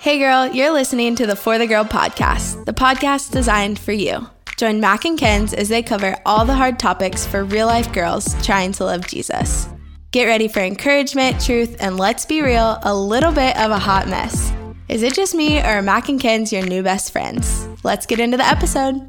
Hey girl, you're listening to the For the Girl podcast, the podcast designed for you. Join Mac and Kenz as they cover all the hard topics for real life girls trying to love Jesus. Get ready for encouragement, truth, and let's be real, a little bit of a hot mess. Is it just me or are Mac and Kenz your new best friends? Let's get into the episode.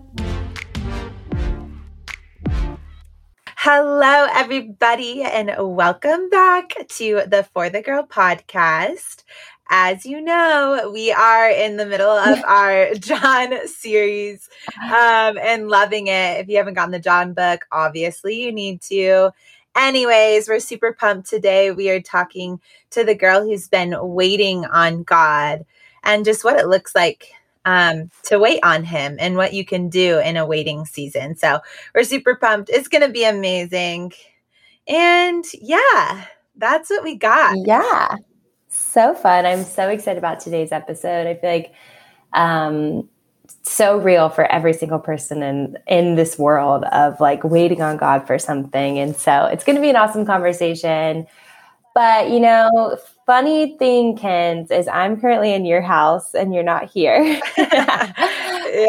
Hello, everybody, and welcome back to the For the Girl podcast. As you know, we are in the middle of our John series um, and loving it. If you haven't gotten the John book, obviously you need to. Anyways, we're super pumped today. We are talking to the girl who's been waiting on God and just what it looks like um, to wait on Him and what you can do in a waiting season. So we're super pumped. It's going to be amazing. And yeah, that's what we got. Yeah so fun. I'm so excited about today's episode. I feel like um so real for every single person in in this world of like waiting on God for something. And so it's going to be an awesome conversation. But you know, funny thing, Kenz, is I'm currently in your house and you're not here. yeah.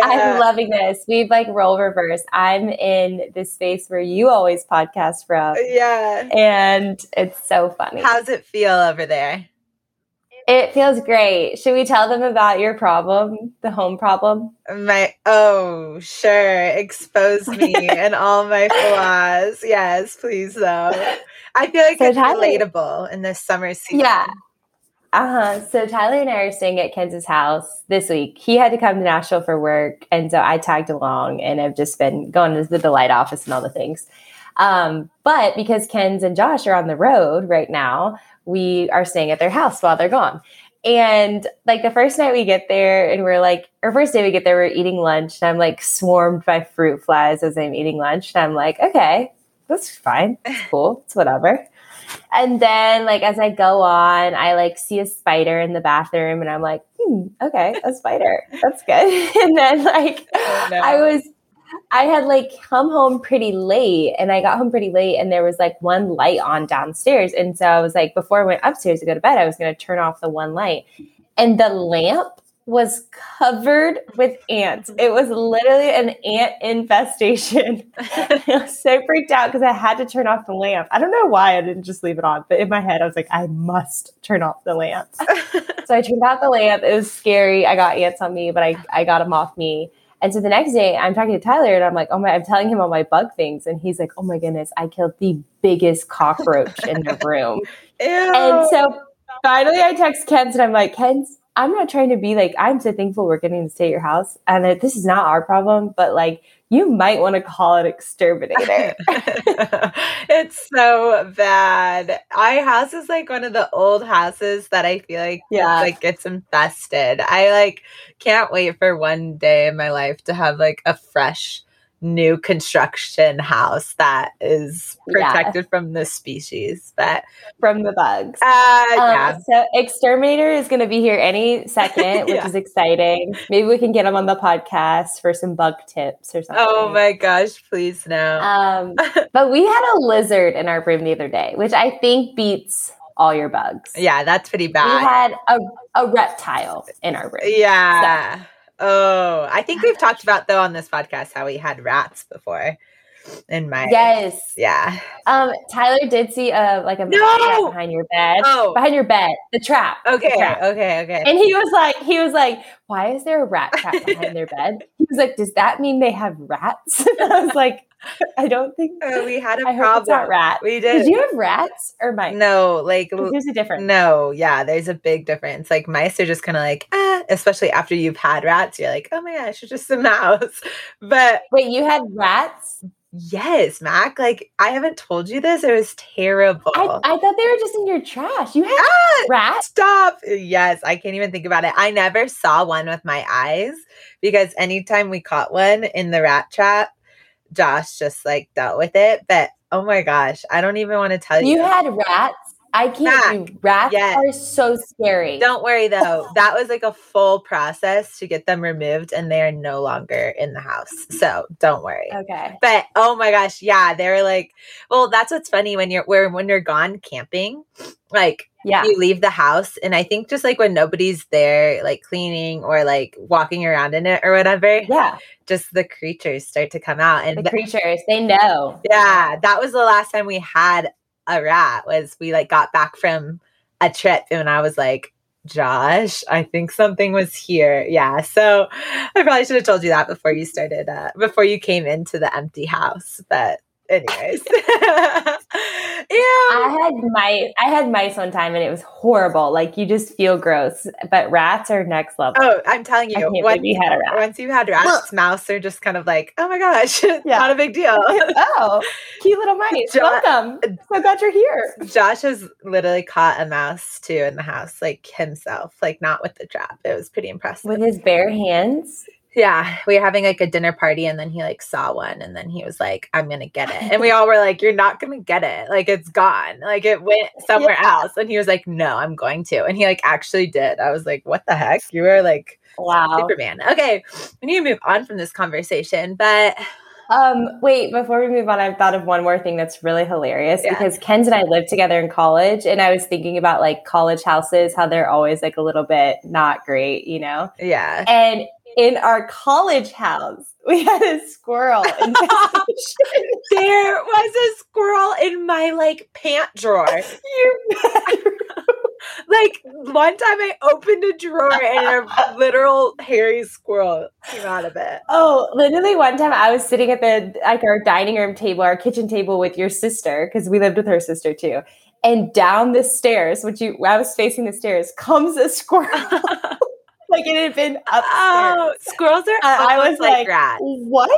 I'm loving this. We've like role reversed. I'm in this space where you always podcast from. Yeah. And it's so funny. How's it feel over there? It feels great. Should we tell them about your problem, the home problem? My oh, sure. Expose me and all my flaws. Yes, please though. I feel like so it's Tyler, relatable in this summer season. Yeah. Uh-huh. So Tyler and I are staying at Kenz's house this week. He had to come to Nashville for work, and so I tagged along and have just been going to the delight office and all the things. Um, but because Kenz and Josh are on the road right now, we are staying at their house while they're gone. And like the first night we get there and we're like, our first day we get there, we're eating lunch and I'm like swarmed by fruit flies as I'm eating lunch. And I'm like, okay, that's fine. It's cool. It's whatever. And then like as I go on, I like see a spider in the bathroom and I'm like, hmm, okay, a spider. That's good. and then like oh, no. I was I had like come home pretty late and I got home pretty late and there was like one light on downstairs. And so I was like, before I went upstairs to go to bed, I was going to turn off the one light. And the lamp was covered with ants. Mm-hmm. It was literally an ant infestation. I was so freaked out because I had to turn off the lamp. I don't know why I didn't just leave it on, but in my head, I was like, I must turn off the lamp. so I turned off the lamp. It was scary. I got ants on me, but I, I got them off me. And so the next day I'm talking to Tyler and I'm like, oh my, I'm telling him all my bug things. And he's like, oh my goodness, I killed the biggest cockroach in the room. Ew. And so finally I text Kenz and I'm like, Kenz, I'm not trying to be like, I'm so thankful we're getting to stay at your house. And this is not our problem, but like, you might want to call it exterminator. it's so bad. Our house is like one of the old houses that I feel like yeah. like gets infested. I like can't wait for one day in my life to have like a fresh new construction house that is protected yeah. from the species, but from the bugs. Uh, um, yeah. So exterminator is going to be here any second, which yeah. is exciting. Maybe we can get him on the podcast for some bug tips or something. Oh my gosh, please no. Um, but we had a lizard in our room the other day, which I think beats all your bugs. Yeah, that's pretty bad. We had a, a reptile in our room. Yeah. So Oh, I think we've talked about though on this podcast how we had rats before. In my yes, yeah. Um, Tyler did see a like a no! behind your bed. Oh, behind your bed, the trap. Okay, the trap. okay, okay. And he was like, he was like, why is there a rat trap behind their bed? Was like, does that mean they have rats? I was like, I don't think uh, we had a I problem. Hope it's not rat. We did. Did you have rats or mice? No, like there's a difference. No, yeah, there's a big difference. Like mice are just kind of like, ah, especially after you've had rats, you're like, oh my gosh, it's just a mouse. But wait, you had rats? Yes, Mac. Like I haven't told you this. It was terrible. I, I thought they were just in your trash. You had ah, rats. Stop. Yes, I can't even think about it. I never saw one with my eyes because anytime we caught one in the rat trap, Josh just like dealt with it. But oh my gosh, I don't even want to tell you. You had rats I can't do rats yes. are so scary. Don't worry though. that was like a full process to get them removed and they are no longer in the house. So don't worry. Okay. But oh my gosh, yeah, they were like, well, that's what's funny when you're where when you're gone camping, like Yeah. you leave the house and I think just like when nobody's there, like cleaning or like walking around in it or whatever, Yeah. just the creatures start to come out. And The th- creatures, they know. yeah, that was the last time we had a rat was we like got back from a trip and I was like, Josh, I think something was here. Yeah. So I probably should have told you that before you started, uh, before you came into the empty house. But anyways. yeah. I had mice. I had mice one time, and it was horrible. Like you just feel gross. But rats are next level. Oh, I'm telling you, once, you had a rat. once you've had rats, mouse are just kind of like, oh my gosh, Yeah. not a big deal. oh, cute little mice. Jo- Welcome. Uh, so glad you're here. Josh has literally caught a mouse too in the house, like himself, like not with the trap. It was pretty impressive. With his bare hands. Yeah, we were having like a dinner party and then he like saw one and then he was like, I'm gonna get it. And we all were like, You're not gonna get it. Like it's gone. Like it went somewhere else. And he was like, No, I'm going to. And he like actually did. I was like, What the heck? You were like Wow. Superman. Okay, we need to move on from this conversation, but Um, wait, before we move on, I've thought of one more thing that's really hilarious Yeah. because Kenz and I lived together in college, and I was thinking about like college houses, how they're always like a little bit not great, you know? yeah. And in our college house, we had a squirrel. There was a squirrel in my like pant drawer. Your Like one time I opened a drawer and a literal hairy squirrel came out of it. Oh, literally one time I was sitting at the like our dining room table, our kitchen table with your sister, because we lived with her sister too. And down the stairs, which you I was facing the stairs, comes a squirrel. Like it had been. Oh, squirrels are Uh, I was like, like, rats. What?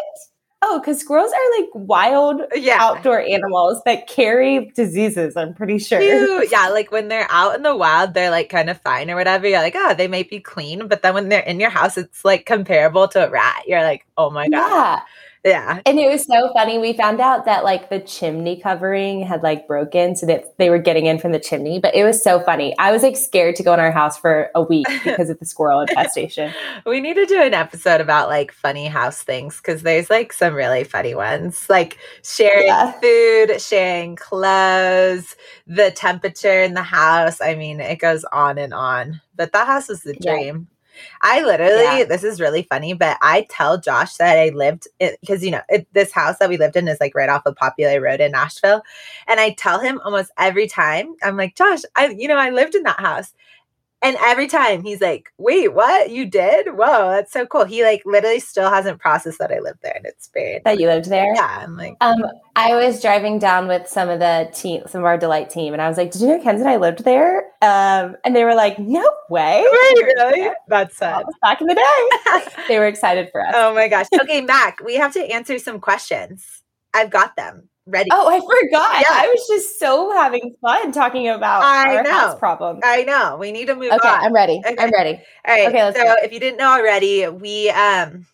Oh, because squirrels are like wild Yeah. outdoor animals that carry diseases, I'm pretty sure. Yeah, like when they're out in the wild, they're like kind of fine or whatever. You're like, oh, they might be clean. But then when they're in your house, it's like comparable to a rat. You're like, oh my God. Yeah. Yeah. And it was so funny. We found out that like the chimney covering had like broken so that they were getting in from the chimney. But it was so funny. I was like scared to go in our house for a week because of the squirrel infestation. We need to do an episode about like funny house things because there's like some really funny ones, like sharing Yeah. food, sharing clothes, the temperature in the house. I mean, it goes on and on. But that house is the Yeah. I literally, Yeah. this is really funny, but I tell Josh that I lived because, you know, it, this house that we lived in is like right off of Popular Road in Nashville. And I tell him almost every time, I'm like, Josh, I, you know, I lived in that house. And every time he's like, wait, what? You did? Whoa, that's so cool. He like literally still hasn't processed that I lived there. And it's very, That you lived there. yeah, I'm like, Um, I was driving down with some of the team, some of our delight team, and I was like, "Did you know Kenz and I lived there?" Um, and they were like, "No way!" wait, really? That's That sad. back in the day. They were excited for us. oh my gosh. Okay, Mac, we have to answer some questions. I've got them ready. Oh, I forgot. Yeah. I was just so having fun talking about I our know. house problem. I know. We need to move Okay, on. I'm ready. Okay. I'm ready. All right. Okay, so go. if you didn't know already, we um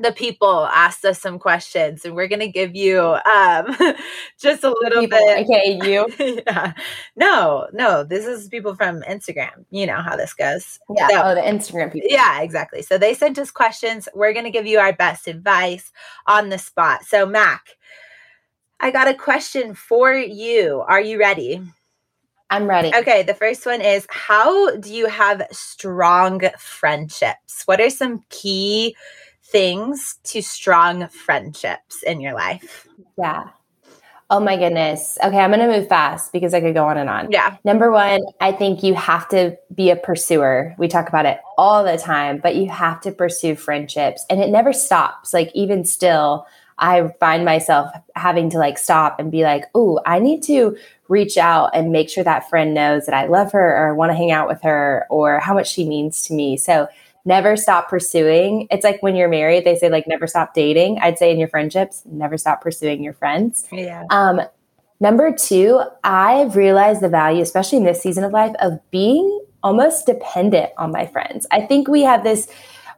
the people asked us some questions and we're gonna give you um just a little People, bit okay you. yeah. No, no, this is people from Instagram. You know how this goes. Yeah. So- oh, the Instagram people. yeah, exactly. So they sent us questions. We're going to give you our best advice on the spot. So, Mac, I got a question for you. Are you ready? I'm ready. Okay, the first one is How do you have strong friendships? What are some key things to strong friendships in your life? Yeah. Oh my goodness. Okay, I'm going to move fast because I could go on and on. Yeah. Number one, I think you have to be a pursuer. We talk about it all the time, but you have to pursue friendships and it never stops. Like, even still, I find myself having to like stop and be like, oh, I need to reach out and make sure that friend knows that I love her or want to hang out with her or how much she means to me. So, never stop pursuing. It's like when you're married, they say, like, never stop dating. I'd say in your friendships, never stop pursuing your friends. Yeah. Um, number two, I've realized the value, especially in this season of life, of being almost dependent on my friends. I think we have this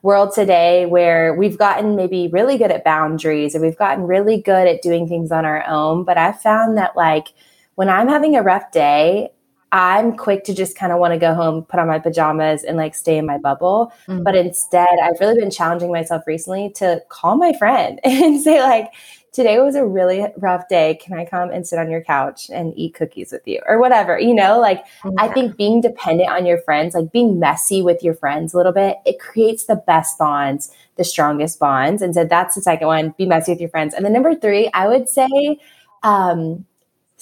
world today where we've gotten maybe really good at boundaries and we've gotten really good at doing things on our own. But I've found that, like, when I'm having a rough day, I'm quick to just kind of want to go home, put on my pajamas, and like stay in my bubble. Mm-hmm. But instead, I've really been challenging myself recently to call my friend and say, like, today was a really rough day. Can I come and sit on your couch and eat cookies with you or whatever? You know, like yeah. I think being dependent on your friends, like being messy with your friends a little bit, it creates the best bonds, the strongest bonds. And so that's the second one be messy with your friends. And then number three, I would say, um,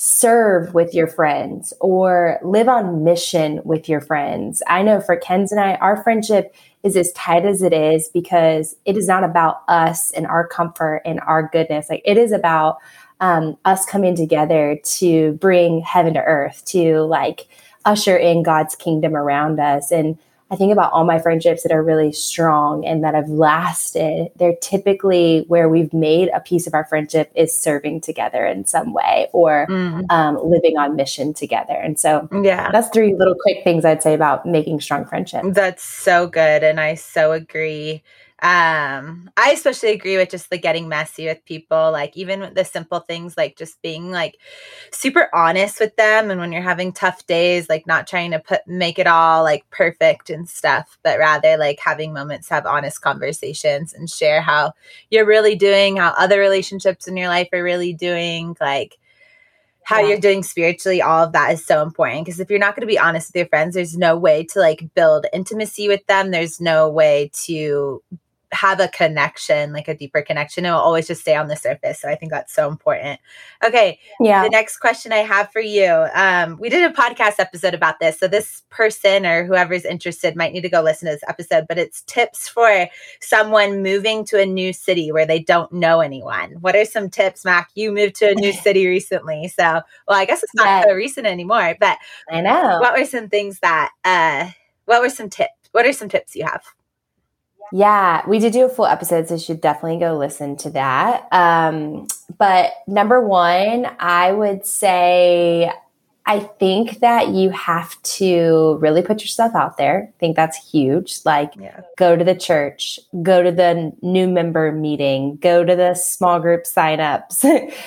serve with your friends or live on mission with your friends. I know for Kenz and I, our friendship is as tight as it is because it is not about us and our comfort and our goodness. Like it is about um, us coming together to bring heaven to earth, to like usher in God's kingdom around us. And I think about all my friendships that are really strong and that have lasted. They're typically where we've made a piece of our friendship is serving together in some way or mm. um, living on mission together. And so, yeah, that's three little quick things I'd say about making strong friendships. That's so good. And I so agree um i especially agree with just the getting messy with people like even the simple things like just being like super honest with them and when you're having tough days like not trying to put make it all like perfect and stuff but rather like having moments have honest conversations and share how you're really doing how other relationships in your life are really doing like how yeah. you're doing spiritually all of that is so important because if you're not going to be honest with your friends there's no way to like build intimacy with them there's no way to have a connection, like a deeper connection. It will always just stay on the surface. So I think that's so important. Okay. Yeah. The next question I have for you. Um, we did a podcast episode about this. So this person or whoever's interested might need to go listen to this episode, but it's tips for someone moving to a new city where they don't know anyone. What are some tips, Mac? You moved to a new city recently. So well, I guess it's not yeah. so recent anymore, but I know. What were some things that uh what were some tips? What are some tips you have? Yeah, we did do a full episode, so you should definitely go listen to that. Um, but number one, I would say I think that you have to really put yourself out there. I think that's huge. Like, yeah. go to the church, go to the new member meeting, go to the small group signups,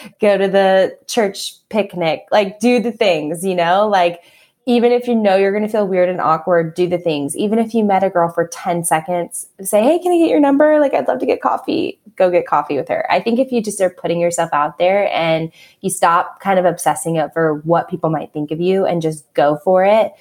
go to the church picnic, like, do the things, you know, like, even if you know you're going to feel weird and awkward, do the things. Even if you met a girl for 10 seconds, say, Hey, can I get your number? Like, I'd love to get coffee. Go get coffee with her. I think if you just are putting yourself out there and you stop kind of obsessing over what people might think of you and just go for it,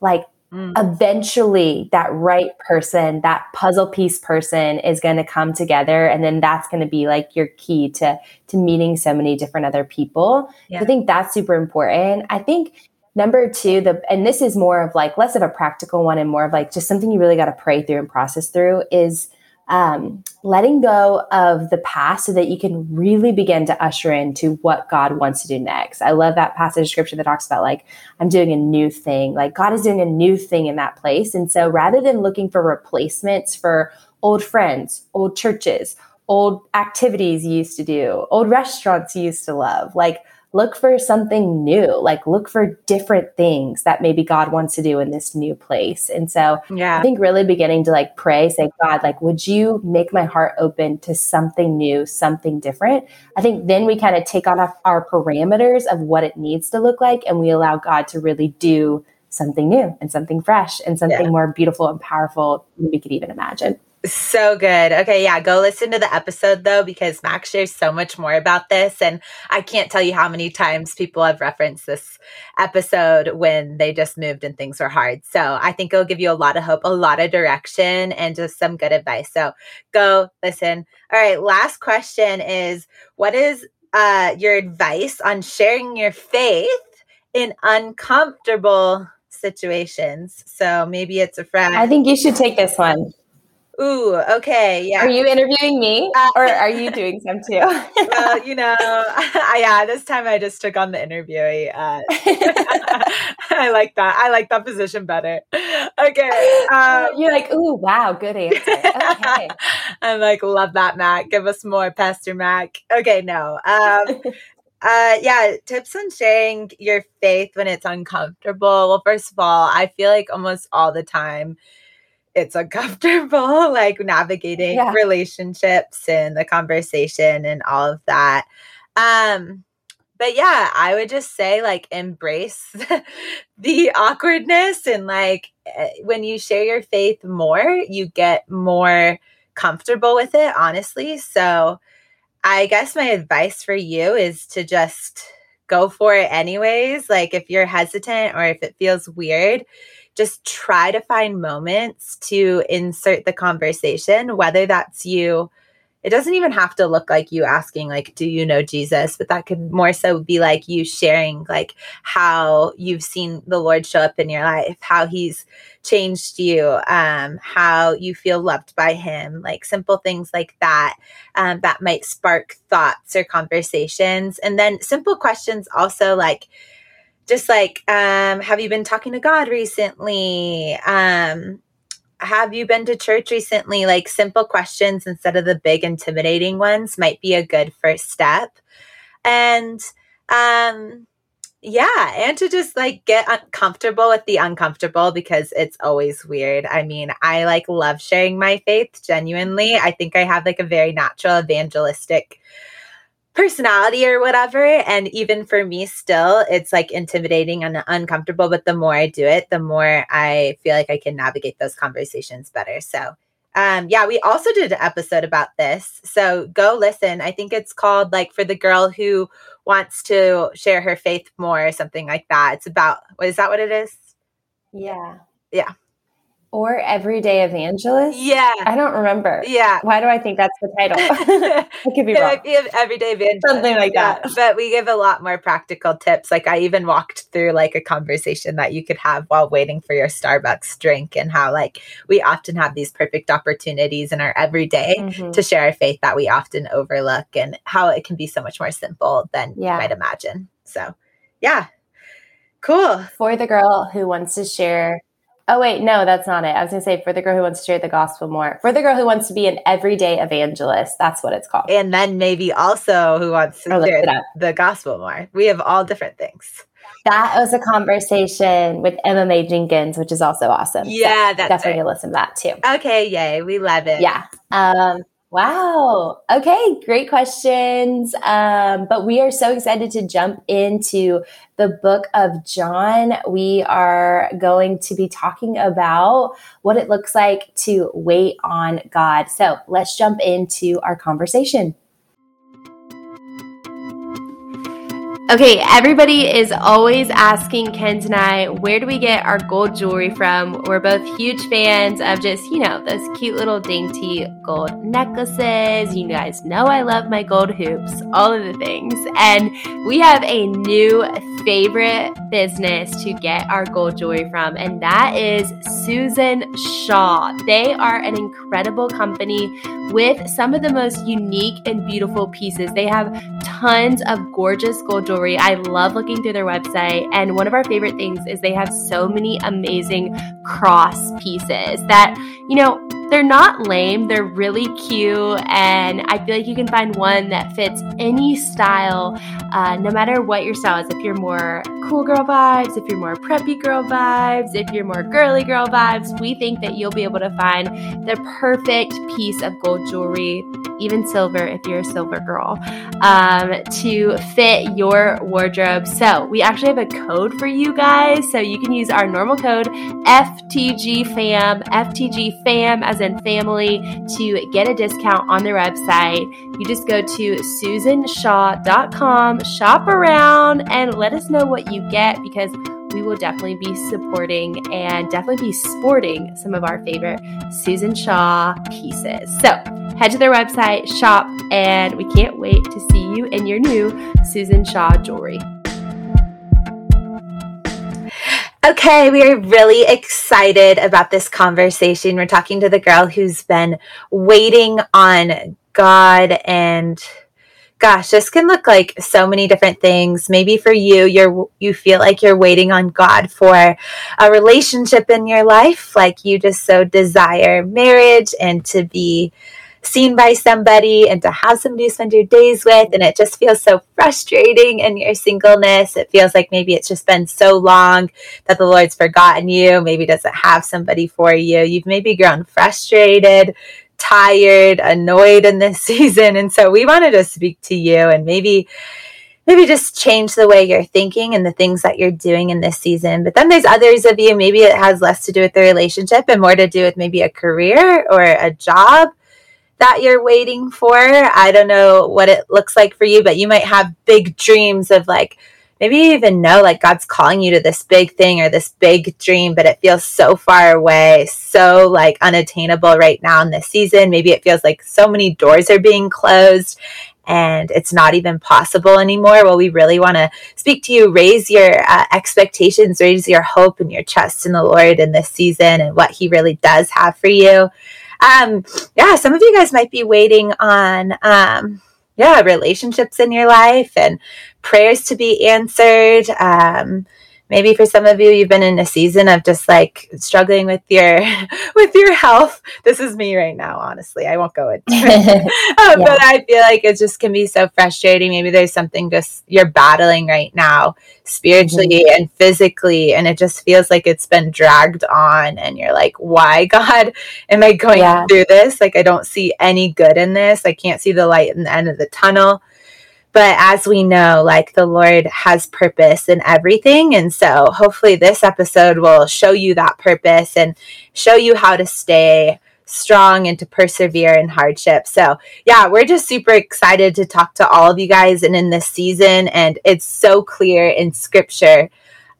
like, mm. eventually that right person, that puzzle piece person is going to come together. And then that's going to be like your key to, to meeting so many different other people. Yeah. I think that's super important. I think Number two, the and this is more of like less of a practical one and more of like just something you really got to pray through and process through is um, letting go of the past so that you can really begin to usher into what God wants to do next. I love that passage of scripture that talks about like I'm doing a new thing. Like God is doing a new thing in that place. And so rather than looking for replacements for old friends, old churches, old activities you used to do, old restaurants you used to love, like look for something new, like look for different things that maybe God wants to do in this new place. And so yeah. I think really beginning to like pray, say, God, like, would you make my heart open to something new, something different? I think then we kind of take on our parameters of what it needs to look like and we allow God to really do something new and something fresh and something yeah. more beautiful and powerful than we could even imagine. So good. Okay, yeah, go listen to the episode though, because Max shares so much more about this. And I can't tell you how many times people have referenced this episode when they just moved and things were hard. So I think it'll give you a lot of hope, a lot of direction, and just some good advice. So go listen. All right, last question is what is uh, your advice on sharing your faith in uncomfortable situations? So maybe it's a friend. I think you should take this one. Ooh, okay, yeah. Are you interviewing me, uh, or are you doing some too? well, you know, yeah. This time I just took on the interview. Uh, I like that. I like that position better. Okay, um, you're like, ooh, wow, good answer. Okay, I'm like, love that, Mac. Give us more, Pastor Mac. Okay, no. Um, uh, yeah, tips on sharing your faith when it's uncomfortable. Well, first of all, I feel like almost all the time it's uncomfortable, like navigating yeah. relationships and the conversation and all of that. Um, but yeah, I would just say like embrace the awkwardness and like eh, when you share your faith more, you get more comfortable with it, honestly. So I guess my advice for you is to just go for it anyways. Like if you're hesitant or if it feels weird, just try to find moments to insert the conversation, whether that's you it doesn't even have to look like you asking like do you know jesus? But that could more so be like you sharing like how you've seen the lord show up in your life how he's changed you um how you feel loved by him like simple things like that um, that might spark thoughts or conversations. And then simple questions also like just like um have you been talking to god recently um have you been to church recently? Like simple questions instead of the big intimidating ones might be a good first step. And um yeah, and to just like get uncomfortable with the uncomfortable because it's always weird. I mean, I like love sharing my faith genuinely. I think I have like a very natural evangelistic personality or whatever. And even for me, still, it's like intimidating and uncomfortable. But the more I do it, the more I feel like I can navigate those conversations better. So, um, yeah, we also did an episode about this. So go listen. I think it's called like for the girl who wants to share her faith more or something like that. It's about, is that what it is? Yeah. Yeah or everyday evangelist. Yeah, I don't remember. Yeah, why do I think that's the title? I could be wrong. might Be everyday evangelist, something like that. But we give a lot more practical tips. Like I even walked through like a conversation that you could have while waiting for your Starbucks drink, and how like we often have these perfect opportunities in our everyday mm-hmm. to share our faith that we often overlook, and how it can be so much more simple than yeah. you might imagine. So, yeah, cool. For the girl who wants to share Oh wait, no, that's not it. I was going to say for the girl who wants to share the gospel more. For the girl who wants to be an everyday evangelist. That's what it's called. And then maybe also who wants to share the gospel more. We have all different things. That was a conversation with Emma Jenkins, which is also awesome. Yeah, so that's definitely right. listen to that too. Okay, yay, we love it. Yeah. Um, Wow. Okay. Great questions. Um, but we are so excited to jump into the book of John. We are going to be talking about what it looks like to wait on God. So let's jump into our conversation. Okay, everybody is always asking Kenz and I, where do we get our gold jewelry from? We're both huge fans of just, you know, those cute little dainty gold necklaces. You guys know I love my gold hoops, all of the things. And we have a new favorite business to get our gold jewelry from, and that is Susan Shaw. They are an incredible company with some of the most unique and beautiful pieces. They have tons of gorgeous gold jewelry. I love looking through their website. And one of our favorite things is they have so many amazing cross pieces that, you know, they're not lame, they're really cute, and I feel like you can find one that fits any style, uh, no matter what your style is. If you're more cool girl vibes, if you're more preppy girl vibes, if you're more girly girl vibes, we think that you'll be able to find the perfect piece of gold jewelry, even silver if you're a silver girl, um, to fit your wardrobe. So we actually have a code for you guys, so you can use our normal code FTGFAM, FTGFAM as in family to get a discount on their website. You just go to susanshaw.com, shop around, and let us know what you get because we will definitely be supporting and definitely be sporting some of our favorite Susan Shaw pieces. So head to their website, shop, and we can't wait to see you in your new Susan Shaw jewelry. Okay, we are really excited about this conversation. We're talking to the girl who's been waiting on God and gosh, this can look like so many different things. Maybe for you, you're you feel like you're waiting on God for a relationship in your life, like you just so desire marriage and to be seen by somebody and to have somebody to spend your days with. And it just feels so frustrating in your singleness. It feels like maybe it's just been so long that the Lord's forgotten you, maybe doesn't have somebody for you. You've maybe grown frustrated, tired, annoyed in this season. And so we wanted to speak to you and maybe maybe just change the way you're thinking and the things that you're doing in this season. But then there's others of you, maybe it has less to do with the relationship and more to do with maybe a career or a job that you're waiting for. I don't know what it looks like for you, but you might have big dreams of like, maybe you even know like God's calling you to this big thing or this big dream, but it feels so far away, so like unattainable right now in this season. Maybe it feels like so many doors are being closed and it's not even possible anymore. Well, we really want to speak to you, raise your uh, expectations, raise your hope and your trust in the Lord in this season and what He really does have for you. Um, yeah, some of you guys might be waiting on, um, yeah, relationships in your life and prayers to be answered. Um, maybe for some of you you've been in a season of just like struggling with your with your health. This is me right now honestly. I won't go into it. Um, yeah. but i feel like it just can be so frustrating. Maybe there's something just you're battling right now spiritually mm-hmm. and physically and it just feels like it's been dragged on and you're like why god am i going yeah. through this? Like i don't see any good in this. I can't see the light in the end of the tunnel but as we know, like the Lord has purpose in everything. And so hopefully this episode will show you that purpose and show you how to stay strong and to persevere in hardship. So, yeah, we're just super excited to talk to all of you guys and in this season. And it's so clear in scripture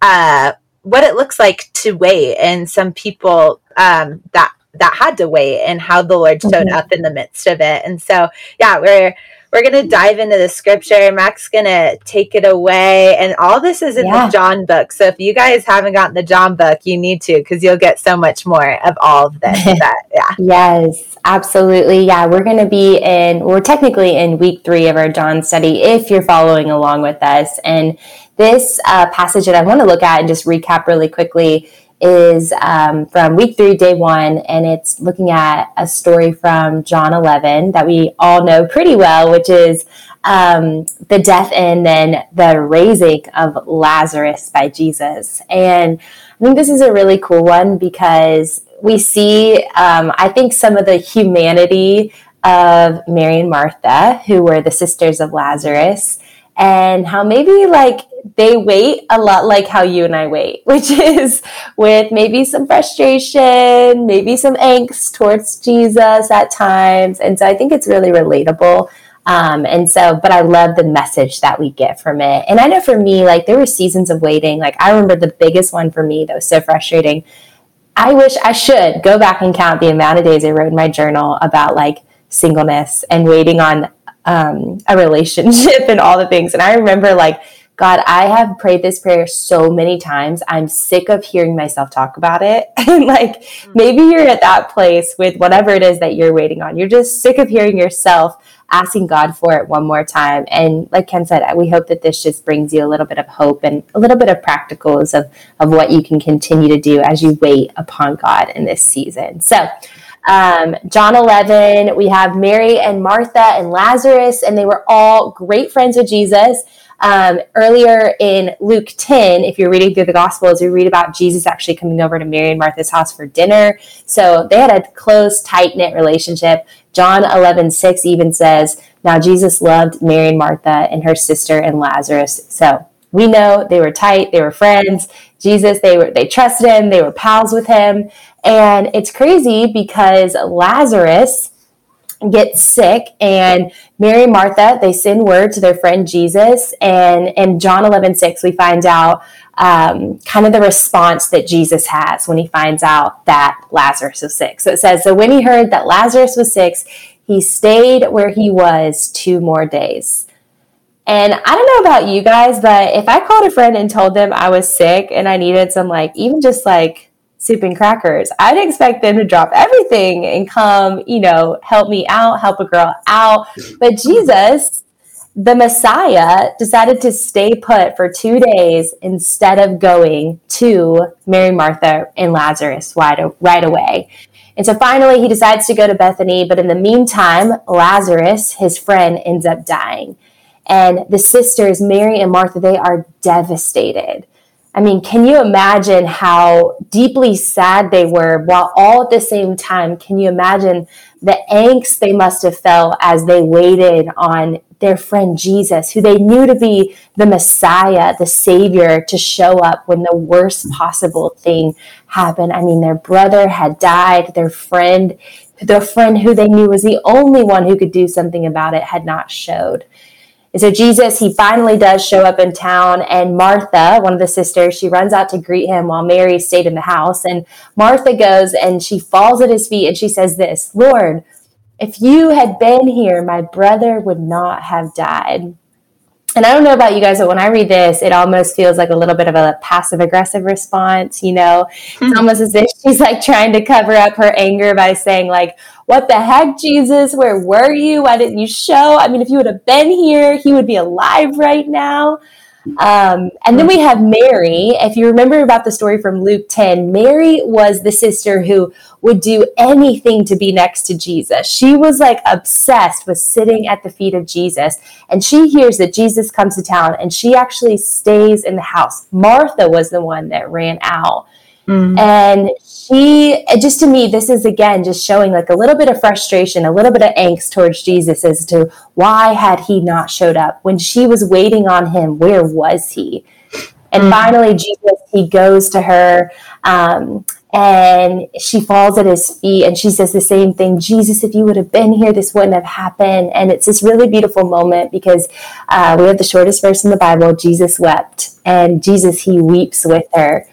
uh, what it looks like to wait and some people um, that that had to wait and how the Lord showed mm-hmm. up in the midst of it. And so, yeah, we're we're going to dive into the scripture. Mac's going to take it away. And all this is in yeah. the John book. So if you guys haven't gotten the John book, you need to because you'll get so much more of all of this. that, yeah. Yes, absolutely. Yeah, we're going to be in, we're technically in week three of our John study if you're following along with us. And this uh, passage that I want to look at and just recap really quickly is um, from week three, day one, and it's looking at a story from John 11 that we all know pretty well, which is um, the death and then the raising of Lazarus by Jesus. And I think this is a really cool one because we see, um, I think, some of the humanity of Mary and Martha, who were the sisters of Lazarus, and how maybe like they wait a lot like how you and I wait, which is with maybe some frustration, maybe some angst towards Jesus at times. And so I think it's really relatable. Um, and so, but I love the message that we get from it. And I know for me, like there were seasons of waiting. Like I remember the biggest one for me that was so frustrating. I wish I should go back and count the amount of days I wrote in my journal about like singleness and waiting on um, a relationship and all the things. And I remember like God, I have prayed this prayer so many times. I'm sick of hearing myself talk about it. and like mm. maybe you're at that place with whatever it is that you're waiting on. You're just sick of hearing yourself asking God for it one more time. And like Ken said, we hope that this just brings you a little bit of hope and a little bit of practicals of, of what you can continue to do as you wait upon God in this season. So, um, John 11, we have Mary and Martha and Lazarus, and they were all great friends with Jesus. Um, earlier in Luke 10, if you're reading through the Gospels, you read about Jesus actually coming over to Mary and Martha's house for dinner. So they had a close, tight knit relationship. John 11, 6 even says, Now Jesus loved Mary and Martha and her sister and Lazarus. So we know they were tight, they were friends. Jesus, they were they trusted him, they were pals with him. And it's crazy because Lazarus gets sick and Mary Martha, they send word to their friend Jesus. And in John 11, 6, we find out um, kind of the response that Jesus has when he finds out that Lazarus was sick. So it says, So when he heard that Lazarus was sick, he stayed where he was two more days. And I don't know about you guys, but if I called a friend and told them I was sick and I needed some, like, even just like soup and crackers. I'd expect them to drop everything and come, you know, help me out, help a girl out. But Jesus, the Messiah, decided to stay put for two days instead of going to Mary, Martha, and Lazarus right, away. And so finally, he decides to go to Bethany. But in the meantime, Lazarus, his friend, ends up dying. And the sisters, Mary and Martha, they are devastated I mean, can you imagine how deeply sad they were while all at the same time? Can you imagine the angst they must have felt as they waited on their friend Jesus, who they knew to be the Messiah, the Savior, to show up when the worst possible thing happened? I mean, their brother had died, their friend, the friend who they knew was the only one who could do something about it, had not showed. And so Jesus, he finally does show up in town, and Martha, one of the sisters, she runs out to greet him while Mary stayed in the house. And Martha goes and she falls at his feet and she says, This, Lord, if you had been here, my brother would not have died. And I don't know about you guys, but when I read this, it almost feels like a little bit of a passive aggressive response. You know, mm-hmm. it's almost as if she's like trying to cover up her anger by saying, like, what the heck, Jesus? Where were you? Why didn't you show? I mean, if you would have been here, he would be alive right now. Um, and then we have Mary. If you remember about the story from Luke 10, Mary was the sister who would do anything to be next to Jesus. She was like obsessed with sitting at the feet of Jesus. And she hears that Jesus comes to town and she actually stays in the house. Martha was the one that ran out. Mm-hmm. And she, just to me, this is again just showing like a little bit of frustration, a little bit of angst towards Jesus as to why had he not showed up when she was waiting on him? Where was he? And mm-hmm. finally, Jesus, he goes to her um, and she falls at his feet and she says the same thing Jesus, if you would have been here, this wouldn't have happened. And it's this really beautiful moment because uh, we have the shortest verse in the Bible Jesus wept, and Jesus, he weeps with her.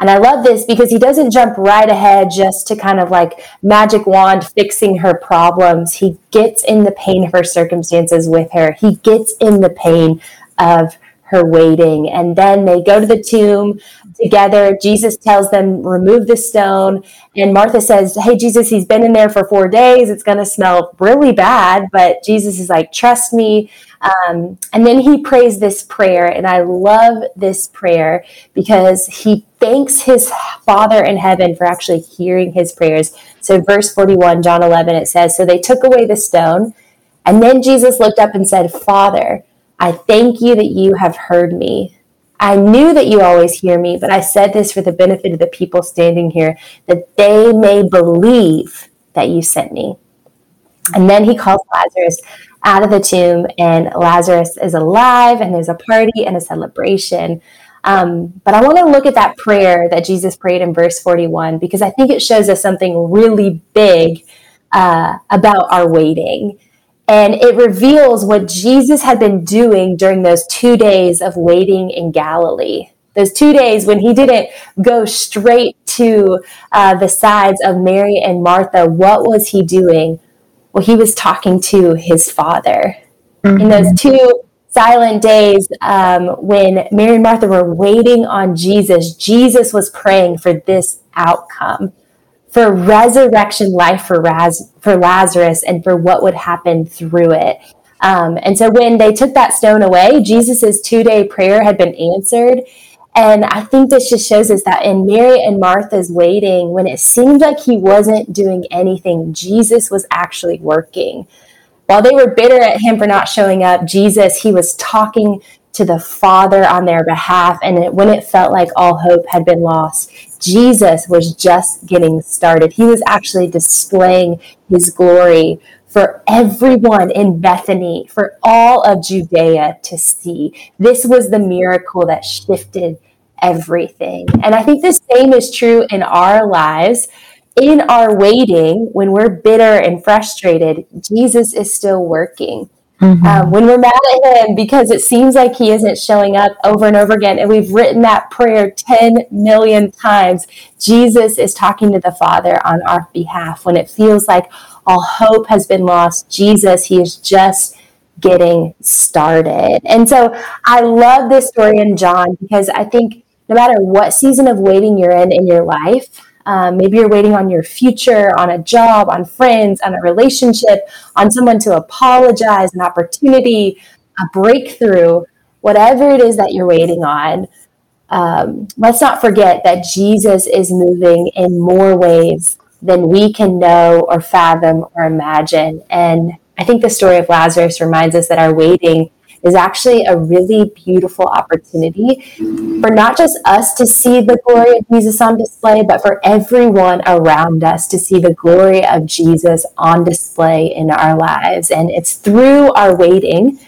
And I love this because he doesn't jump right ahead just to kind of like magic wand fixing her problems. He gets in the pain of her circumstances with her. He gets in the pain of her waiting. And then they go to the tomb together. Jesus tells them, remove the stone. And Martha says, Hey, Jesus, he's been in there for four days. It's going to smell really bad. But Jesus is like, Trust me. Um, and then he prays this prayer, and I love this prayer because he thanks his Father in heaven for actually hearing his prayers. So, verse 41, John 11, it says, So they took away the stone, and then Jesus looked up and said, Father, I thank you that you have heard me. I knew that you always hear me, but I said this for the benefit of the people standing here, that they may believe that you sent me. And then he calls Lazarus out of the tomb, and Lazarus is alive, and there's a party and a celebration. Um, but I want to look at that prayer that Jesus prayed in verse 41 because I think it shows us something really big uh, about our waiting. And it reveals what Jesus had been doing during those two days of waiting in Galilee. Those two days when he didn't go straight to uh, the sides of Mary and Martha, what was he doing? Well, he was talking to his father. Mm-hmm. In those two silent days um, when Mary and Martha were waiting on Jesus, Jesus was praying for this outcome for resurrection life for, Raz- for Lazarus and for what would happen through it. Um, and so when they took that stone away, Jesus's two day prayer had been answered. And I think this just shows us that in Mary and Martha's waiting, when it seemed like he wasn't doing anything, Jesus was actually working. While they were bitter at him for not showing up, Jesus, he was talking to the Father on their behalf. And it, when it felt like all hope had been lost, Jesus was just getting started. He was actually displaying his glory for everyone in Bethany, for all of Judea to see. This was the miracle that shifted everything. And I think the same is true in our lives. In our waiting, when we're bitter and frustrated, Jesus is still working. Mm-hmm. Um, when we're mad at him because it seems like he isn't showing up over and over again, and we've written that prayer 10 million times, Jesus is talking to the Father on our behalf. When it feels like all hope has been lost, Jesus, he is just getting started. And so I love this story in John because I think no matter what season of waiting you're in in your life, um, maybe you're waiting on your future, on a job, on friends, on a relationship, on someone to apologize, an opportunity, a breakthrough, whatever it is that you're waiting on. Um, let's not forget that Jesus is moving in more ways than we can know or fathom or imagine. And I think the story of Lazarus reminds us that our waiting is actually a really beautiful opportunity for not just us to see the glory of Jesus on display, but for everyone around us to see the glory of Jesus on display in our lives. And it's through our waiting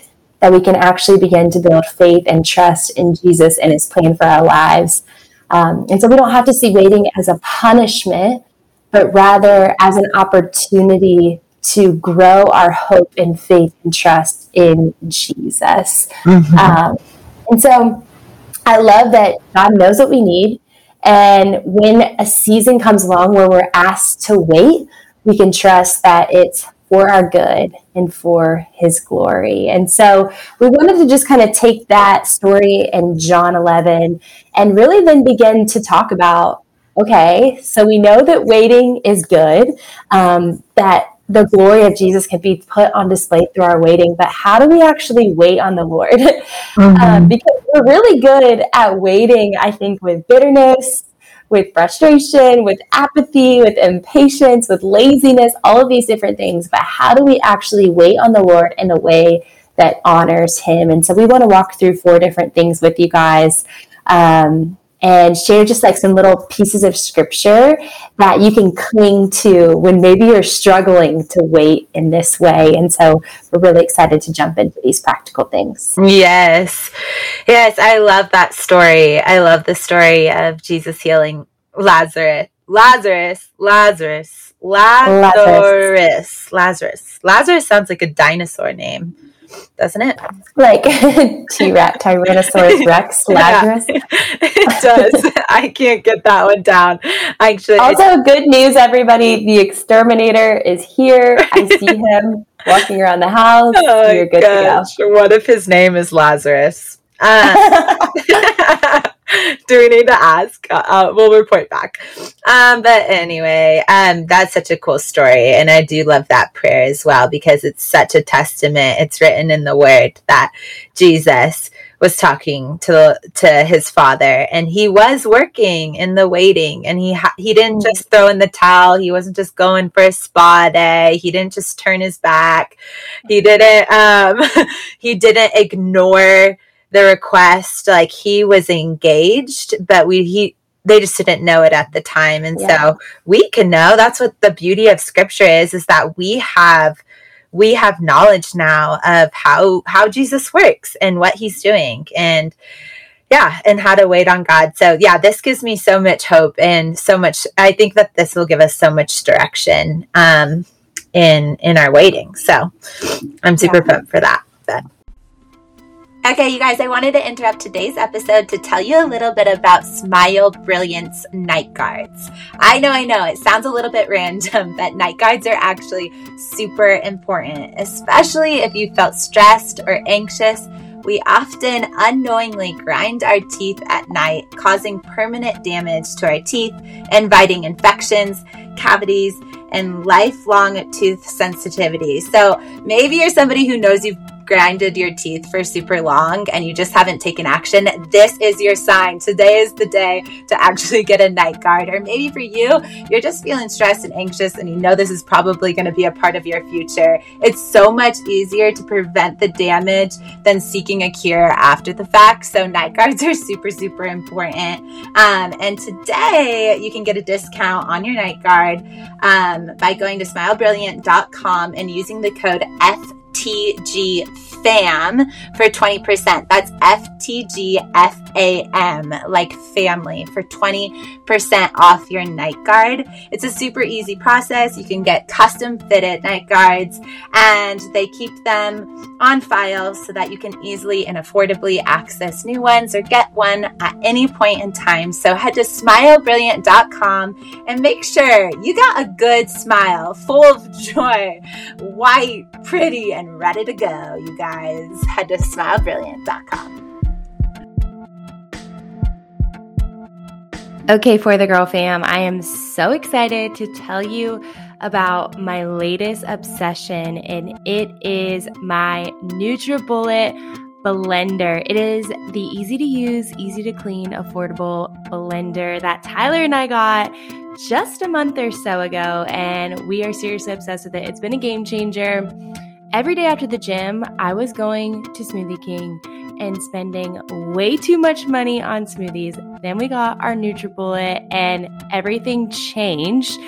that we can actually begin to build faith and trust in Jesus and his plan for our lives. Um, and so we don't have to see waiting as a punishment, but rather as an opportunity to grow our hope and faith and trust in Jesus. Mm-hmm. Um, and so I love that God knows what we need. And when a season comes along where we're asked to wait, we can trust that it's for our good and for his glory. And so we wanted to just kind of take that story in John 11 and really then begin to talk about okay, so we know that waiting is good, um, that the glory of Jesus can be put on display through our waiting, but how do we actually wait on the Lord? Mm-hmm. um, because we're really good at waiting, I think, with bitterness, with frustration, with apathy, with impatience, with laziness, all of these different things. But how do we actually wait on the Lord in a way that honors Him? And so we want to walk through four different things with you guys. Um, and share just like some little pieces of scripture that you can cling to when maybe you're struggling to wait in this way. And so we're really excited to jump into these practical things. Yes. Yes. I love that story. I love the story of Jesus healing Lazarus. Lazarus. Lazarus. Lazarus. Lazarus. Lazarus sounds like a dinosaur name doesn't it? Like T Rex, Tyrannosaurus Rex, Lazarus. it does. I can't get that one down. Actually, also good news, everybody. The exterminator is here. I see him walking around the house. Oh, You're good gosh. to go. What if his name is Lazarus? Uh, do we need to ask? Uh, uh, we'll report back. Um, but anyway, um, that's such a cool story, and I do love that prayer as well because it's such a testament. It's written in the Word that Jesus was talking to to his father, and he was working in the waiting, and he ha- he didn't mm. just throw in the towel. He wasn't just going for a spa day. He didn't just turn his back. He didn't um, he didn't ignore the request like he was engaged but we he they just didn't know it at the time. And yeah. so we can know. That's what the beauty of scripture is is that we have we have knowledge now of how how jesus works and what he's doing and yeah and how to wait on god. So yeah this gives me so much hope and so much i think that this will give us so much direction um in in our waiting. So i'm super yeah. pumped for that Okay, you guys, I wanted to interrupt today's episode to tell you a little bit about Smile Brilliant's night guards. I know, I know, it sounds a little bit random, but night guards are actually super important, especially if you felt stressed or anxious. We often unknowingly grind our teeth at night, causing permanent damage to our teeth, inviting infections, cavities, and lifelong tooth sensitivity. So maybe you're somebody who knows you've grinded your teeth for super long and you just haven't taken action, this is your sign. Today is the day to actually get a night guard. Or maybe for you, you're just feeling stressed and anxious and you know this is probably going to be a part of your future. It's so much easier to prevent the damage than seeking a cure after the fact. So, night guards are super, super important. Um, and today, you can get a discount on your night guard um, Um, by going to smilebrilliant.com and using the code F FTG FAM for 20%. That's FTG FAM, like family, for 20% off your night guard. It's a super easy process. You can get custom fitted night guards and they keep them on file so that you can easily and affordably access new ones or get one at any point in time. So head to smilebrilliant.com and make sure you got a good smile full of joy, white, pretty, and ready to go, you guys. Head to smilebrilliant.com. Okay, for the girl fam, I am so excited to tell you about my latest obsession, and it is my NutriBullet blender. It is the easy to use, easy to clean, affordable blender that Tyler and I got just a month or so ago, and we are seriously obsessed with it. It's been a game changer. every day after the gym, I was going to Smoothie King and spending way too much money on smoothies. Then we got our NutriBullet and everything changed.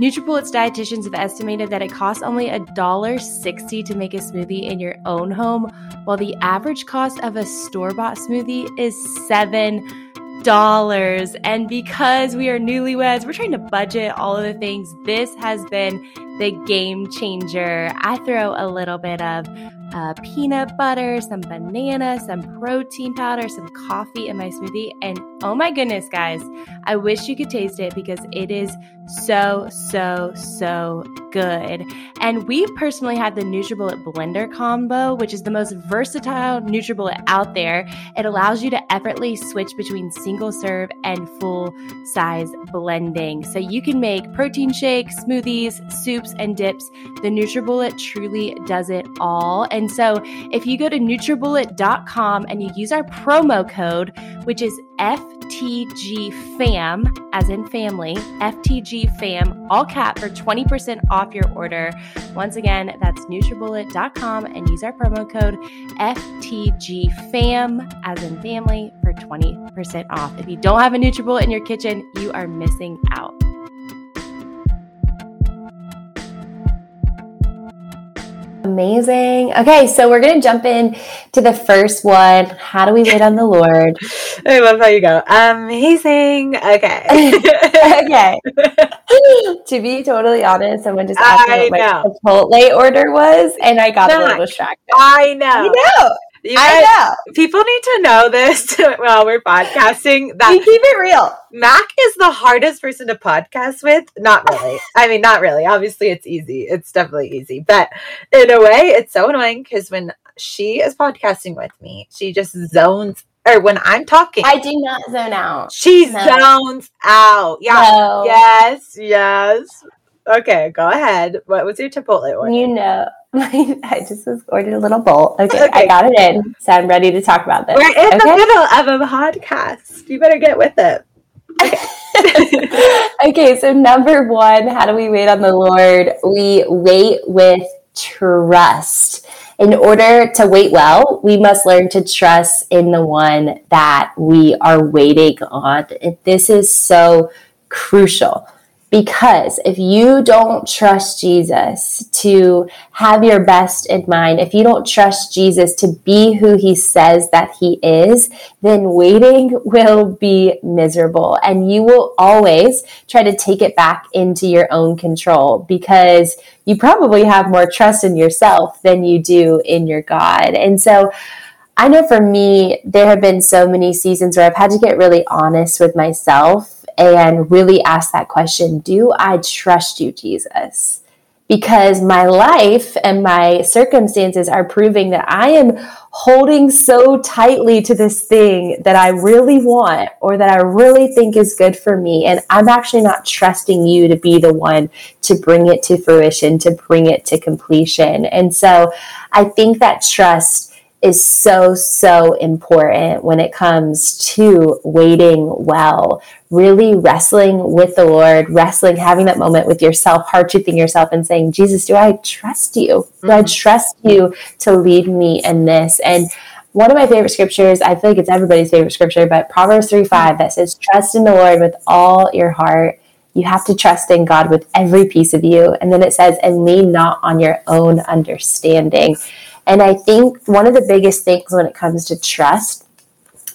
NutriBullet's dietitians have estimated that it costs only $1.60 to make a smoothie in your own home, while the average cost of a store-bought smoothie is 7 dollars. And because we are newlyweds, we're trying to budget all of the things. This has been the game changer. I throw a little bit of uh, peanut butter, some banana, some protein powder, some coffee in my smoothie. And oh my goodness, guys, I wish you could taste it because it is so, so, so good. And we personally have the NutriBullet Blender combo, which is the most versatile NutriBullet out there. It allows you to effortlessly switch between single serve and full size blending. So you can make protein shakes, smoothies, soups, and dips. The NutriBullet truly does it all. And so if you go to NutriBullet.com and you use our promo code, which is FTGFAM, as in family, FTGFAM, all cap for 20% off your order. Once again, that's NutriBullet.com and use our promo code FTGFAM, as in family, for 20% off. If you don't have a NutriBullet in your kitchen, you are missing out. Amazing. Okay, so we're going to jump in to the first one. How do we wait on the Lord? I love how you go. Amazing. Okay. okay. to be totally honest, someone just asked me what my Chipotle order was, and I got a little distracted. I know. I know. You I know. People need to know this while we're podcasting. That we keep it real. Mac is the hardest person to podcast with. Not really. I mean, not really. Obviously, it's easy. It's definitely easy. But in a way, it's so annoying because when she is podcasting with me, she just zones or when I'm talking. I do not zone out. She no. zones out. Yeah. No. Yes. Yes. Okay, go ahead. What was your Chipotle order? You know, I just was ordered a little bowl. Okay, okay, I got it in, so I'm ready to talk about this. We're in okay? the middle of a podcast. You better get with it. Okay. okay, so number one, how do we wait on the Lord? We wait with trust. In order to wait well, we must learn to trust in the one that we are waiting on. This is so crucial because if you don't trust Jesus to have your best in mind, if you don't trust Jesus to be who he says that he is, then waiting will be miserable and you will always try to take it back into your own control because you probably have more trust in yourself than you do in your God. And so, I know for me, there have been so many seasons where I've had to get really honest with myself and really ask that question Do I trust you, Jesus? Because my life and my circumstances are proving that I am holding so tightly to this thing that I really want or that I really think is good for me. And I'm actually not trusting you to be the one to bring it to fruition, to bring it to completion. And so I think that trust is so, so important when it comes to waiting well, really wrestling with the Lord, wrestling, having that moment with yourself, heart truthing yourself and saying, Jesus, do I trust you? Do I mm-hmm. trust you to lead me in this? And one of my favorite scriptures, I feel like it's everybody's favorite scripture, but Proverbs 3 5 that says, Trust in the Lord with all your heart. You have to trust in God with every piece of you. And then it says, and lean not on your own understanding. And I think one of the biggest things when it comes to trust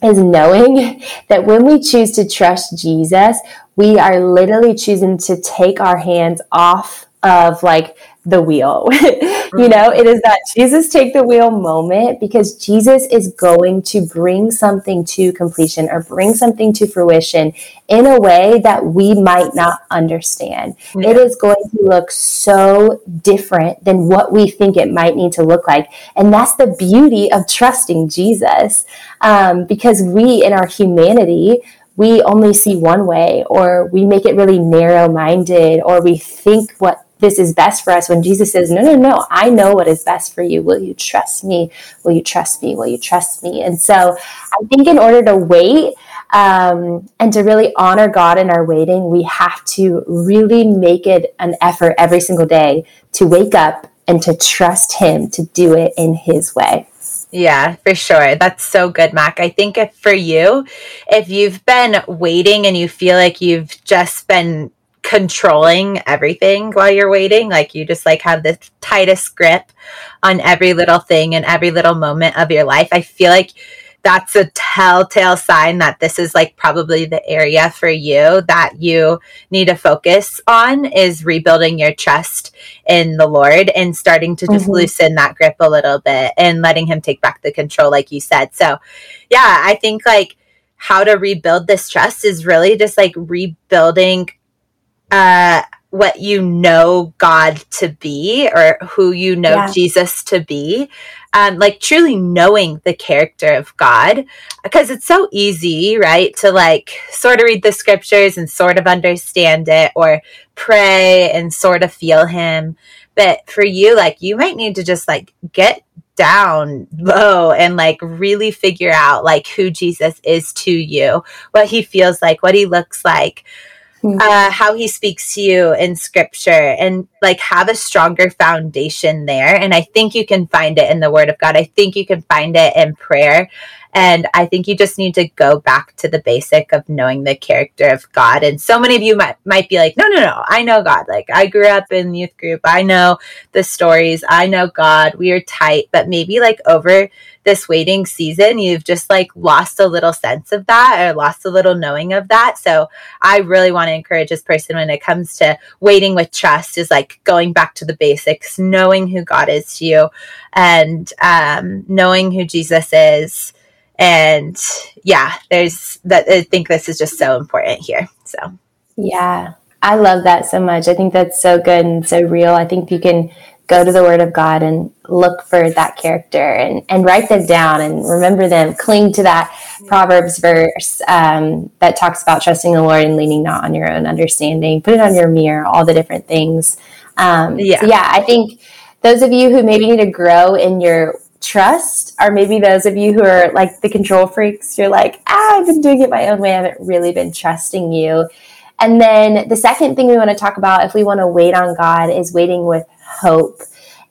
is knowing that when we choose to trust Jesus, we are literally choosing to take our hands off of like the wheel. you know, it is that Jesus take the wheel moment because Jesus is going to bring something to completion or bring something to fruition in a way that we might not understand. Yeah. It is going to look so different than what we think it might need to look like. And that's the beauty of trusting Jesus um, because we, in our humanity, we only see one way or we make it really narrow minded or we think what this is best for us when Jesus says, No, no, no, I know what is best for you. Will you trust me? Will you trust me? Will you trust me? And so I think in order to wait um, and to really honor God in our waiting, we have to really make it an effort every single day to wake up and to trust Him to do it in His way. Yeah, for sure. That's so good, Mac. I think if for you, if you've been waiting and you feel like you've just been controlling everything while you're waiting, like you just like have the tightest grip on every little thing and every little moment of your life, I feel like that's a telltale sign that this is like probably the area for you that you need to focus on is rebuilding your trust in the Lord and starting to just mm-hmm. loosen that grip a little bit and letting him take back the control like you said. So, yeah, I think like how to rebuild this trust is really just like rebuilding uh what you know God to be or who you know yeah. Jesus to be um, like truly knowing the character of God, because it's so easy, right, to like sort of read the scriptures and sort of understand it or pray and sort of feel Him. But for you, like, you might need to just like get down low and like really figure out like who Jesus is to you, what he feels like, what he looks like. Uh, how he speaks to you in scripture and like have a stronger foundation there. And I think you can find it in the word of God. I think you can find it in prayer. And I think you just need to go back to the basic of knowing the character of God. And so many of you might, might be like, no, no, no, I know God. Like I grew up in youth group. I know the stories. I know God. We are tight. But maybe like over this waiting season, you've just like lost a little sense of that or lost a little knowing of that. So I really want to encourage this person when it comes to waiting with trust is like going back to the basics, knowing who God is to you and um, knowing who Jesus is and yeah there's that i think this is just so important here so. Yeah i love that so much. I think that's so good and so real. I think you can go to the word of god and look for that character and, and write them down and remember them. Cling to that proverbs verse um, that talks about trusting the lord and leaning not on your own understanding. Put it on your mirror all the different things. Um, yeah. So yeah i think those of you who maybe need to grow in your trust are maybe those of you who are like the control freaks. You're like, ah, I've been doing it my own way. I haven't really been trusting you. And then the second thing we want to talk about if we want to wait on God is waiting with hope.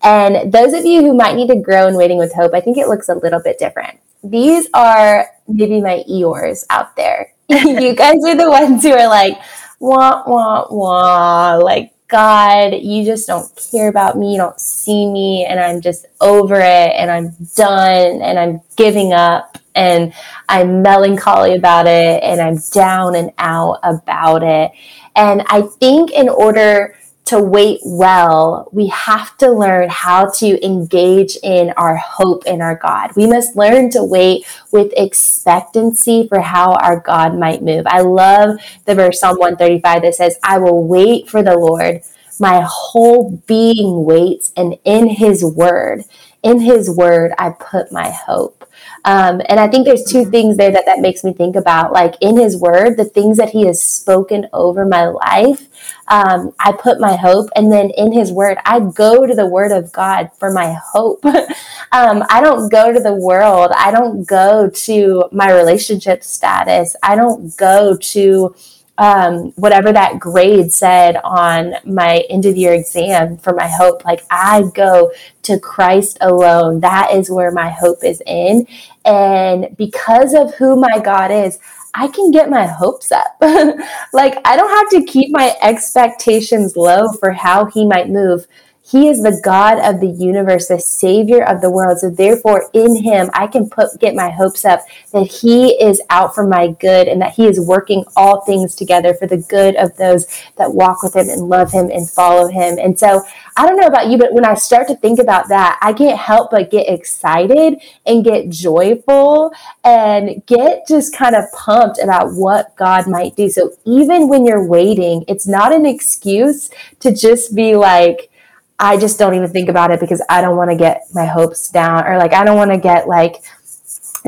And those of you who might need to grow in waiting with hope, I think it looks a little bit different. These are maybe my Eeyores out there. you guys are the ones who are like, wah, wah, wah, like God, you just don't care about me. You don't see me. And I'm just over it and I'm done and I'm giving up and I'm melancholy about it and I'm down and out about it. And I think in order to wait well, we have to learn how to engage in our hope in our God. We must learn to wait with expectancy for how our God might move. I love the verse Psalm 135 that says, I will wait for the Lord. My whole being waits, and in his word, in his word, I put my hope. Um, and I think there's two things there that that makes me think about. Like in His Word, the things that He has spoken over my life, um, I put my hope. And then in His Word, I go to the Word of God for my hope. um, I don't go to the world. I don't go to my relationship status. I don't go to um, whatever that grade said on my end of year exam for my hope. Like I go to Christ alone. That is where my hope is in. And because of who my God is, I can get my hopes up. like I don't have to keep my expectations low for how he might move he is the God of the universe, the Savior of the world. So therefore, in Him, I can put get my hopes up that He is out for my good and that He is working all things together for the good of those that walk with Him and love Him and follow Him. And so, I don't know about you, but when I start to think about that, I can't help but get excited and get joyful and get just kind of pumped about what God might do. So even when you're waiting, it's not an excuse to just be like I just don't even think about it because I don't want to get my hopes down or like I don't want to get like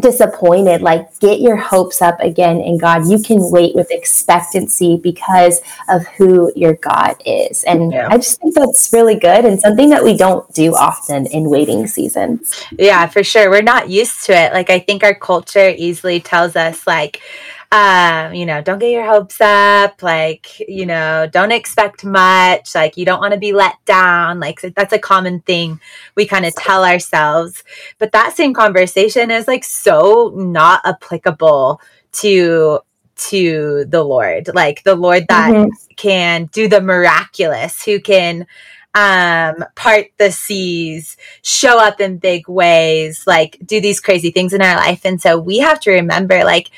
disappointed. Like get your hopes up again in God. You can wait with expectancy because of who your God is. And yeah. I just think that's really good and something that we don't do often in waiting seasons. Yeah, for sure. We're not used to it. Like I think our culture easily tells us like um, you know, don't get your hopes up. Like, you know, don't expect much. Like, you don't want to be let down. Like, that's a common thing we kind of tell ourselves. But that same conversation is like so not applicable to to the Lord, like the Lord that mm-hmm. can do the miraculous, who can um part the seas show up in big ways like do these crazy things in our life and so we have to remember like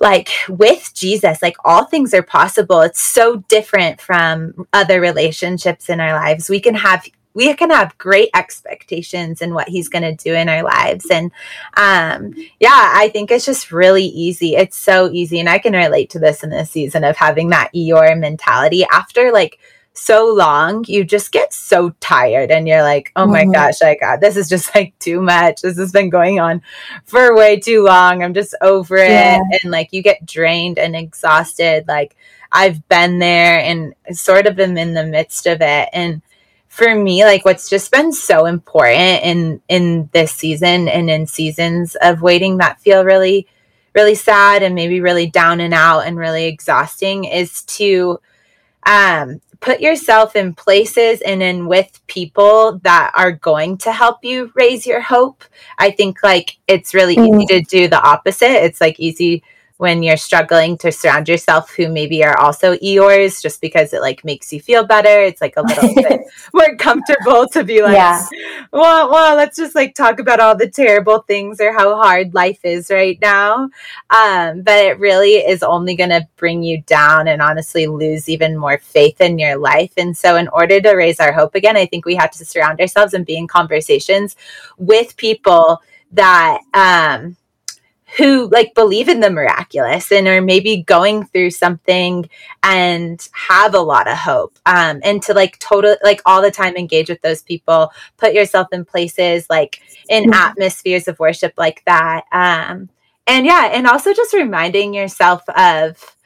like with Jesus, like all things are possible. It's so different from other relationships in our lives. We can have we can have great expectations in what he's going to do in our lives and um yeah i think it's just really easy it's so easy and i can relate to this in this season of having that eeyore mentality after like so long, you just get so tired and you're like, oh my mm-hmm. gosh, like uh, this is just like too much. This has been going on for way too long. I'm just over yeah. it. And like you get drained and exhausted. Like I've been there and sort of been in the midst of it. And for me, like what's just been so important in in this season and in seasons of waiting that feel really, really sad and maybe really down and out and really exhausting is to um put yourself in places and in with people that are going to help you raise your hope. I think like it's really mm. easy to do the opposite. It's like easy when you're struggling to surround yourself who maybe are also Eeyores just because it like makes you feel better. It's like a little bit more comfortable to be like, yeah. well, well, let's just like talk about all the terrible things or how hard life is right now. Um, but it really is only going to bring you down and honestly lose even more faith in your life. And so, in order to raise our hope again, I think we have to surround ourselves and be in conversations with people that, um, who like believe in the miraculous and are maybe going through something and have a lot of hope um and to like total like all the time engage with those people put yourself in places like in mm-hmm. atmospheres of worship like that um and yeah and also just reminding yourself of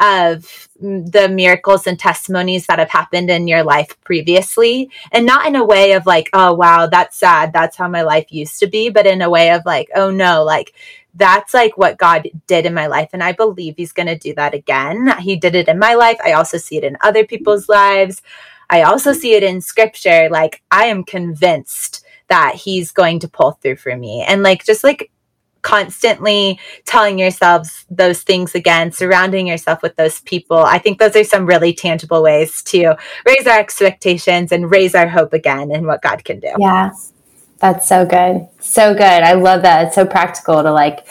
of the miracles and testimonies that have happened in your life previously and not in a way of like oh wow that's sad that's how my life used to be but in a way of like oh no like that's like what God did in my life. And I believe He's going to do that again. He did it in my life. I also see it in other people's lives. I also see it in scripture. Like, I am convinced that He's going to pull through for me. And like, just like, constantly telling yourselves those things again, surrounding yourself with those people. I think those are some really tangible ways to raise our expectations and raise our hope again in what God can do. Yeah. That's so good. So good. I love that. It's so practical to like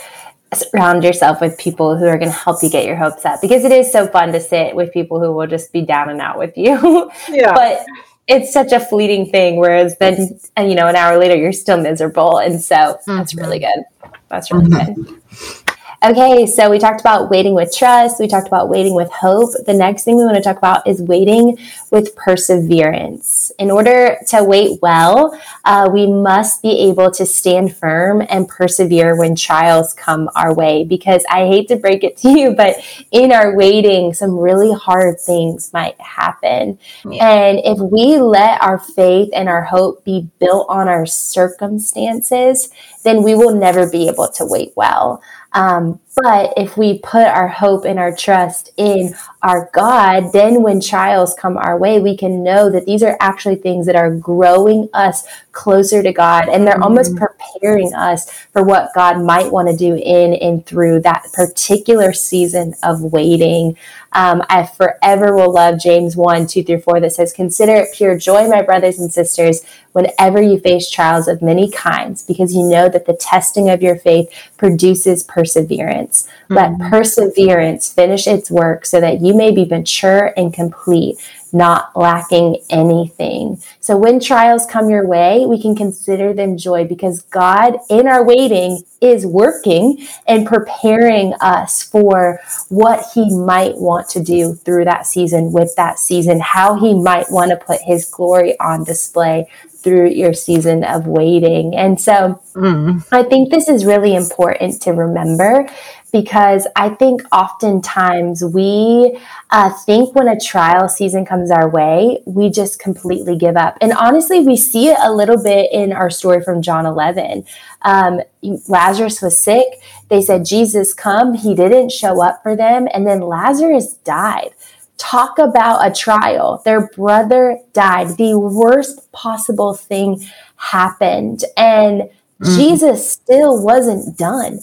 surround yourself with people who are going to help you get your hopes up because it is so fun to sit with people who will just be down and out with you. Yeah. but it's such a fleeting thing. Whereas then, you know, an hour later, you're still miserable. And so mm-hmm. that's really good. That's really mm-hmm. good. Okay, so we talked about waiting with trust. We talked about waiting with hope. The next thing we want to talk about is waiting with perseverance. In order to wait well, uh, we must be able to stand firm and persevere when trials come our way. Because I hate to break it to you, but in our waiting, some really hard things might happen. Yeah. And if we let our faith and our hope be built on our circumstances, then we will never be able to wait well. Um, but if we put our hope and our trust in our God, then when trials come our way, we can know that these are actually things that are growing us closer to God and they're mm-hmm. almost preparing us for what God might want to do in and through that particular season of waiting. Um, I forever will love James 1 2 through 4 that says, Consider it pure joy, my brothers and sisters, whenever you face trials of many kinds, because you know that the testing of your faith produces perseverance. Mm-hmm. Let perseverance finish its work so that you may be mature and complete not lacking anything. So when trials come your way, we can consider them joy because God, in our waiting, is working and preparing us for what He might want to do through that season, with that season, how He might want to put His glory on display through your season of waiting. And so mm. I think this is really important to remember because I think oftentimes we uh, think when a trial season comes our way, we just completely give up. And honestly, we see it a little bit in our story from John 11. Um, Lazarus was sick. They said, Jesus, come. He didn't show up for them. And then Lazarus died. Talk about a trial. Their brother died. The worst possible thing happened. And mm-hmm. Jesus still wasn't done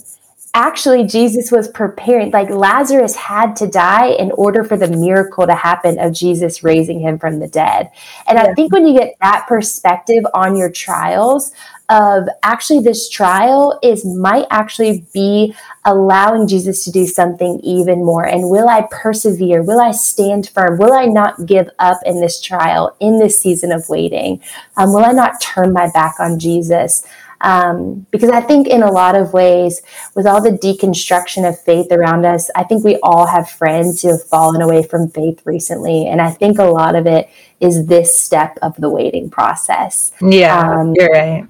actually Jesus was preparing. Like Lazarus had to die in order for the miracle to happen of Jesus raising him from the dead. And yeah. I think when you get that perspective on your trials, of actually this trial is might actually be allowing Jesus to do something even more. And will I persevere? Will I stand firm? Will I not give up in this trial, in this season of waiting? Um, will I not turn my back on Jesus? Um, because I think, in a lot of ways, with all the deconstruction of faith around us, I think we all have friends who have fallen away from faith recently. And I think a lot of it is this step of the waiting process. Yeah, um, you're right.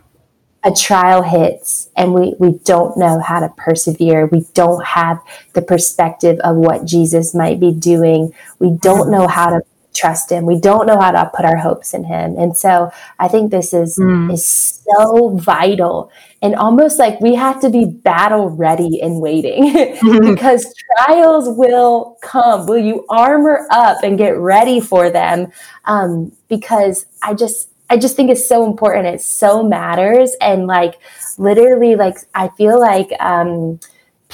A trial hits and we, we don't know how to persevere. We don't have the perspective of what Jesus might be doing. We don't know how to trust him. We don't know how to put our hopes in him. And so I think this is mm. is so vital and almost like we have to be battle ready and waiting because trials will come. Will you armor up and get ready for them? Um, because I just I just think it's so important. It so matters. And like literally like I feel like um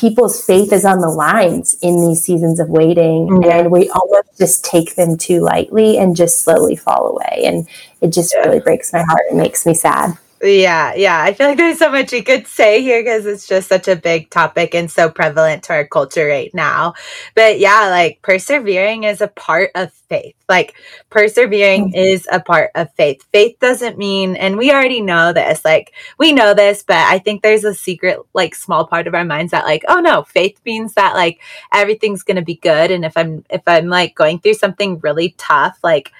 people's faith is on the lines in these seasons of waiting mm-hmm. and we almost just take them too lightly and just slowly fall away and it just yeah. really breaks my heart and makes me sad yeah, yeah. I feel like there's so much you could say here because it's just such a big topic and so prevalent to our culture right now. But yeah, like persevering is a part of faith. Like persevering mm-hmm. is a part of faith. Faith doesn't mean, and we already know this, like we know this, but I think there's a secret, like small part of our minds that, like, oh no, faith means that like everything's going to be good. And if I'm, if I'm like going through something really tough, like,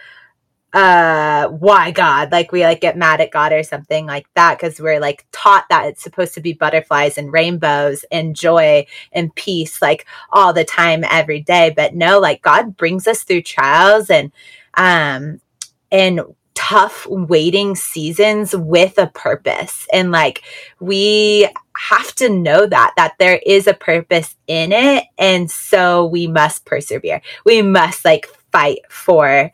uh why god? Like we like get mad at god or something like that because we're like taught that it's supposed to be butterflies and rainbows and joy and peace like all the time every day. But no like god brings us through trials and um and tough waiting seasons with a purpose. And like we have to know that that there is a purpose in it. And so we must persevere. We must like fight for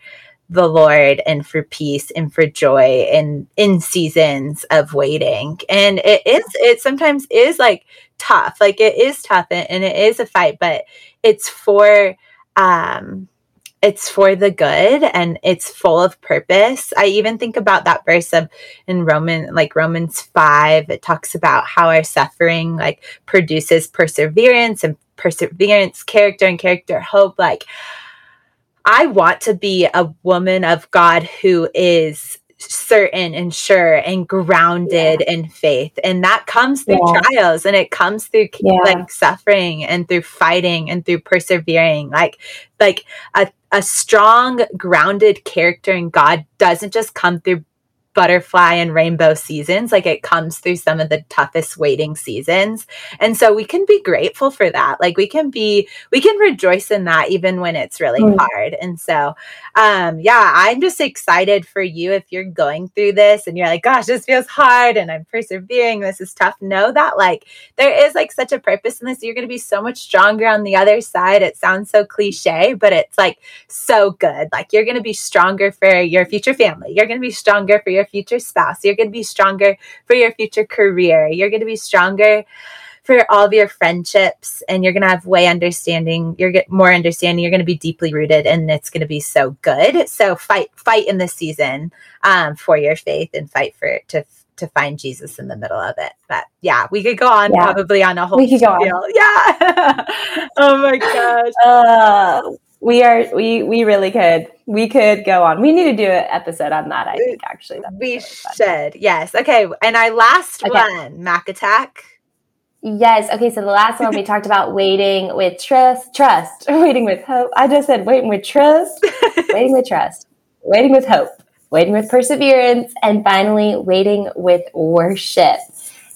the Lord and for peace and for joy and in seasons of waiting. And it is, it sometimes is like tough. Like it is tough and, and it is a fight, but it's for, um, it's for the good and it's full of purpose. I even think about that verse of in Roman like Romans 5 it talks about how our suffering like produces perseverance and perseverance character and character hope like I want to be a woman of God who is certain and sure and grounded yeah. in faith and that comes through yeah. trials and it comes through yeah. like suffering and through fighting and through persevering like like a, a strong grounded character in god doesn't just come through butterfly and rainbow seasons. Like it comes through some of the toughest waiting seasons. And so we can be grateful for that. Like we can be, we can rejoice in that even when it's really mm. hard. And so, um, yeah, I'm just excited for you if you're going through this and you're like, gosh, this feels hard and I'm persevering. This is tough. Know that like there is like such a purpose in this. You're going to be so much stronger on the other side. It sounds so cliche, but it's like so good. Like you're going to be stronger for your future family. You're going to be stronger for your future spouse. You're going to be stronger for your future career. You're going to be stronger for all of your friendships and you're going to have way understanding you're get more understanding you're going to be deeply rooted and it's going to be so good so fight fight in this season um, for your faith and fight for to to find jesus in the middle of it but yeah we could go on yeah. probably on a whole we could go on. yeah oh my gosh uh, we are we we really could we could go on. We need to do an episode on that i think actually. We really should yes. Okay and our last okay. one mac attack. Yes okay so the last one we talked about waiting with trust trust waiting with hope. I just said waiting with trust waiting with trust waiting with hope waiting with perseverance and finally waiting with worship.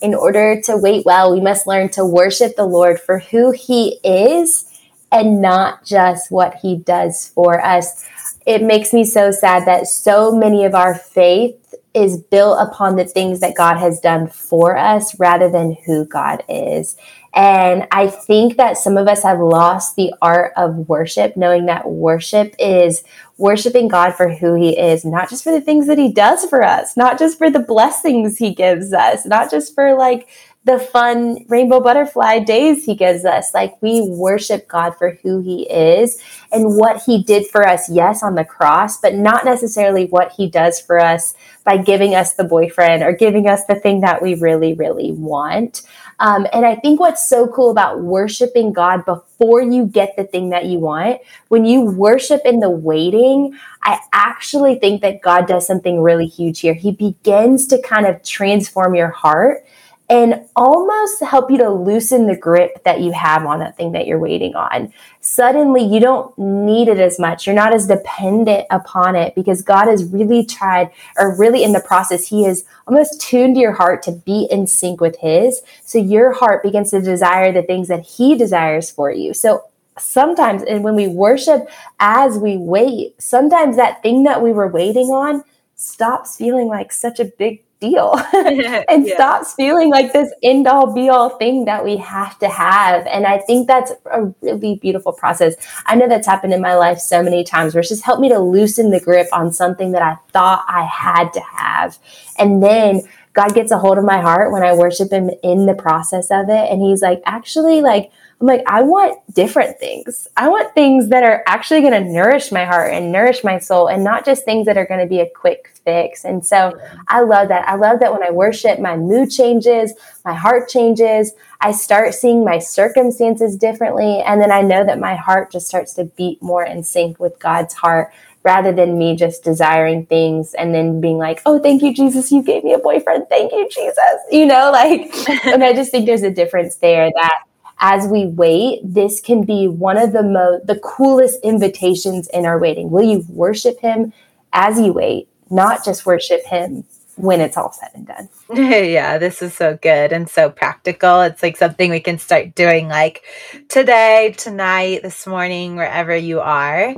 In order to wait well, we must learn to worship the Lord for who he is and not just what he does for us. It makes me so sad that so many of our faith is built upon the things that God has done for us rather than who God is. And I think that some of us have lost the art of worship, knowing that worship is worshiping God for who He is, not just for the things that He does for us, not just for the blessings He gives us, not just for like the fun rainbow butterfly days he gives us. Like we worship God for who he is and what he did for us, yes, on the cross, but not necessarily what he does for us by giving us the boyfriend or giving us the thing that we really, really want. Um, and I think what's so cool about worshiping God before you get the thing that you want, when you worship in the waiting, I actually think that God does something really huge here. He begins to kind of transform your heart and almost help you to loosen the grip that you have on that thing that you're waiting on. Suddenly, you don't need it as much. You're not as dependent upon it because God has really tried, or really in the process, He has almost tuned your heart to be in sync with His. So your heart begins to desire the things that He desires for you. So sometimes, and when we worship as we wait, sometimes that thing that we were waiting on stops feeling like such a big deal and yeah. stops feeling like this end all be all thing that we have to have. And I think that's a really beautiful process. I know that's happened in my life so many times where it's just helped me to loosen the grip on something that I thought I had to have. And then God gets a hold of my heart when I worship Him in the process of it. And He's like, actually, like, I'm like, I want different things. I want things that are actually going to nourish my heart and nourish my soul and not just things that are going to be a quick fix. And so I love that. I love that when I worship, my mood changes, my heart changes. I start seeing my circumstances differently. And then I know that my heart just starts to beat more in sync with God's heart rather than me just desiring things and then being like, oh, thank you, Jesus, you gave me a boyfriend. Thank you, Jesus. You know, like, and I just think there's a difference there that as we wait, this can be one of the most, the coolest invitations in our waiting. Will you worship him as you wait, not just worship him when it's all said and done. yeah, this is so good and so practical. It's like something we can start doing like today, tonight, this morning, wherever you are.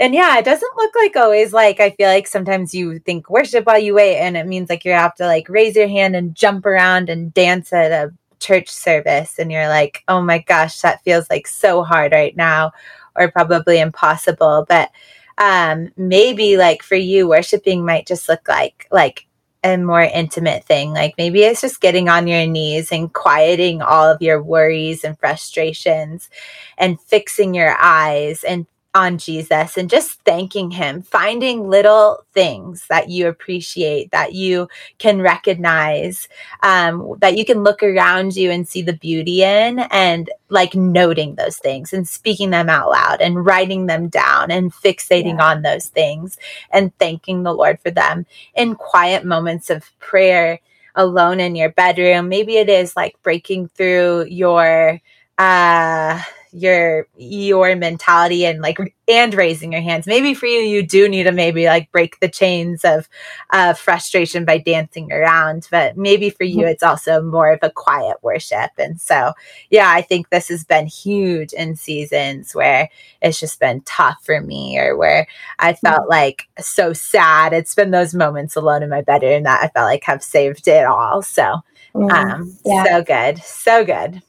And yeah, it doesn't look like always like I feel like sometimes you think worship while you wait, and it means like you have to like raise your hand and jump around and dance at a church service and you're like, oh my gosh, that feels like so hard right now or probably impossible. But um, maybe like for you, worshiping might just look like like a more intimate thing. Like maybe it's just getting on your knees and quieting all of your worries and frustrations and fixing your eyes and on Jesus and just thanking him, finding little things that you appreciate, that you can recognize, um, that you can look around you and see the beauty in, and like noting those things and speaking them out loud and writing them down and fixating yeah. on those things and thanking the Lord for them in quiet moments of prayer alone in your bedroom. Maybe it is like breaking through your uh your your mentality and like and raising your hands. Maybe for you you do need to maybe like break the chains of uh, frustration by dancing around but maybe for you it's also more of a quiet worship. And so yeah i think this has been huge in seasons where it's just been tough for me or where i felt mm-hmm. like so sad. It's been those moments alone in my bedroom that i felt like have saved it all. So um yeah. so good so good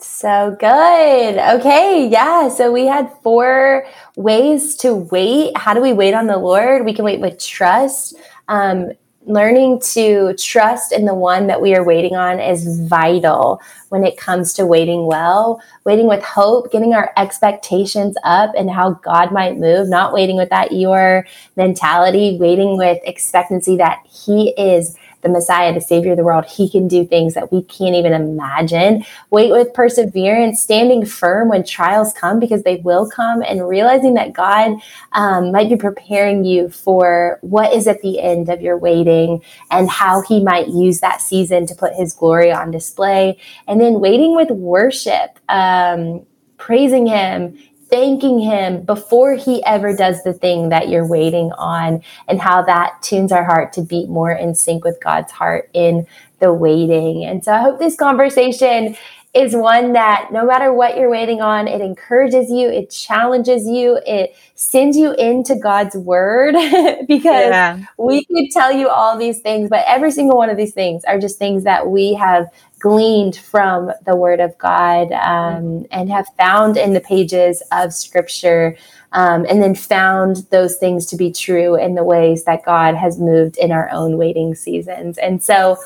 so good. Okay. Yeah. So we had four ways to wait. How do we wait on the Lord? We can wait with trust. Um, learning to trust in the one that we are waiting on is vital when it comes to waiting well, waiting with hope, getting our expectations up and how God might move, not waiting with that Eeyore mentality, waiting with expectancy that He is the Messiah, the Savior of the world, He can do things that we can't even imagine. Wait with perseverance, standing firm when trials come because they will come, and realizing that God um, might be preparing you for what is at the end of your waiting and how He might use that season to put His glory on display. And then waiting with worship, um, praising Him thanking him before he ever does the thing that you're waiting on and how that tunes our heart to beat more in sync with God's heart in the waiting. And so I hope this conversation is one that no matter what you're waiting on, it encourages you, it challenges you, it sends you into God's word because yeah. we could tell you all these things, but every single one of these things are just things that we have gleaned from the word of God um, and have found in the pages of scripture. Um, and then found those things to be true in the ways that God has moved in our own waiting seasons. And so,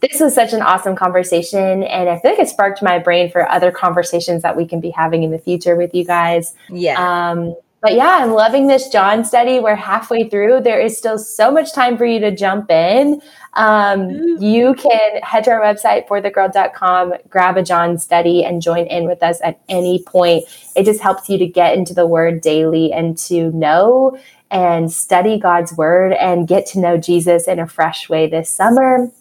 this was such an awesome conversation. And I feel like it sparked my brain for other conversations that we can be having in the future with you guys. Yeah. Um, but yeah, I'm loving this John study. We're halfway through. There is still so much time for you to jump in. Um, mm-hmm. You can head to our website, forthegirl.com, grab a John study, and join in with us at any point. It just helps you to get into the word daily and to know and study God's word and get to know Jesus in a fresh way this summer.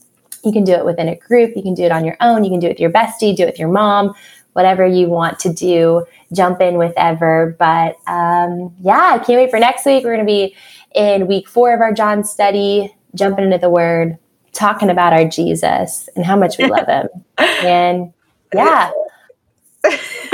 You can do it within a group. You can do it on your own. You can do it with your bestie, do it with your mom, whatever you want to do. Jump in with Ever. But um, yeah, I can't wait for next week. We're going to be in week four of our John study, jumping into the word, talking about our Jesus and how much we love him. and yeah,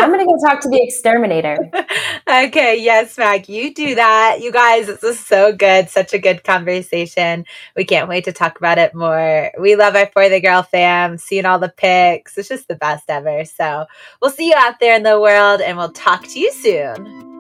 I'm going to go talk to the exterminator. okay. Yes, Mac, you do that. You guys, this is so good. Such a good conversation. We can't wait to talk about it more. We love our For the Girl fam, seeing all the pics. It's just the best ever. So we'll see you out there in the world and we'll talk to you soon.